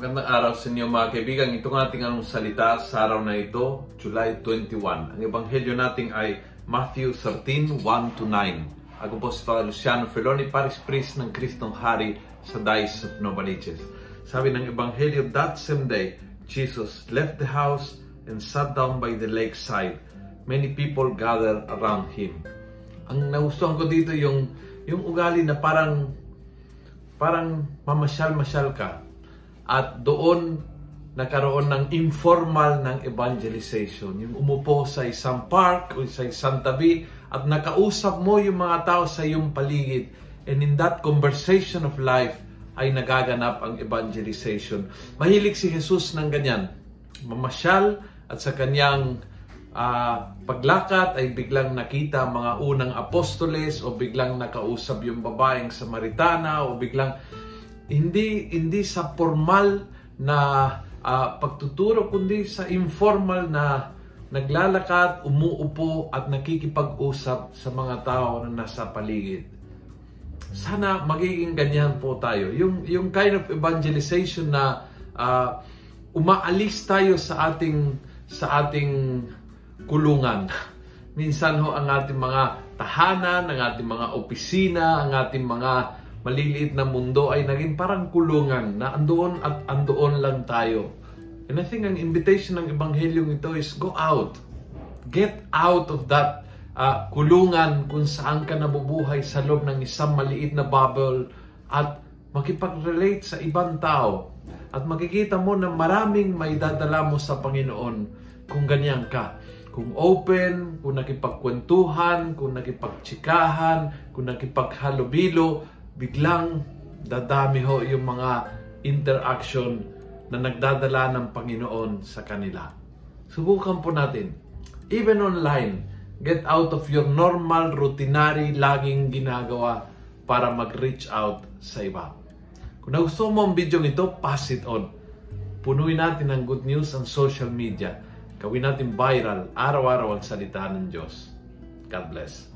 Magandang araw sa inyo mga kaibigan. Ito ang ating anong salita sa araw na ito, July 21. Ang ebanghelyo natin ay Matthew 13, 1 9. Ako po si Father Luciano Feloni, Paris Priest ng Kristong Hari sa Dice of Novaliches. Sabi ng ebanghelyo, that same day, Jesus left the house and sat down by the lakeside. Many people gathered around him. Ang nagustuhan ko dito yung yung ugali na parang parang mamasyal-masyal ka at doon nagkaroon ng informal ng evangelization. Yung umupo sa isang park o sa isang tabi at nakausap mo yung mga tao sa iyong paligid. And in that conversation of life ay nagaganap ang evangelization. Mahilig si Jesus ng ganyan. Mamasyal at sa kanyang uh, paglakad ay biglang nakita mga unang apostoles o biglang nakausap yung babaeng Samaritana o biglang hindi hindi sa formal na uh, pagtuturo kundi sa informal na naglalakad, umuupo at nakikipag-usap sa mga tao na nasa paligid. Sana magiging ganyan po tayo. Yung yung kind of evangelization na uh, umaalis tayo sa ating sa ating kulungan. Minsan ho ang ating mga tahanan, ang ating mga opisina, ang ating mga maliliit na mundo ay naging parang kulungan na andoon at andoon lang tayo. And I think ang invitation ng Ebanghelyong ito is go out. Get out of that uh, kulungan kung saan ka nabubuhay sa loob ng isang maliit na bubble at makipag-relate sa ibang tao. At makikita mo na maraming may dadala mo sa Panginoon kung ganyan ka kung open, kung nakipagkwentuhan, kung nakipagtsikahan, kung nakipaghalubilo, biglang dadami ho yung mga interaction na nagdadala ng Panginoon sa kanila. Subukan po natin. Even online, get out of your normal, routinary, laging ginagawa para mag-reach out sa iba. Kung nagustuhan mo ang video ito, pass it on. Punuin natin ng good news ang social media Gawin natin viral araw-araw ang salita ng Diyos. God bless.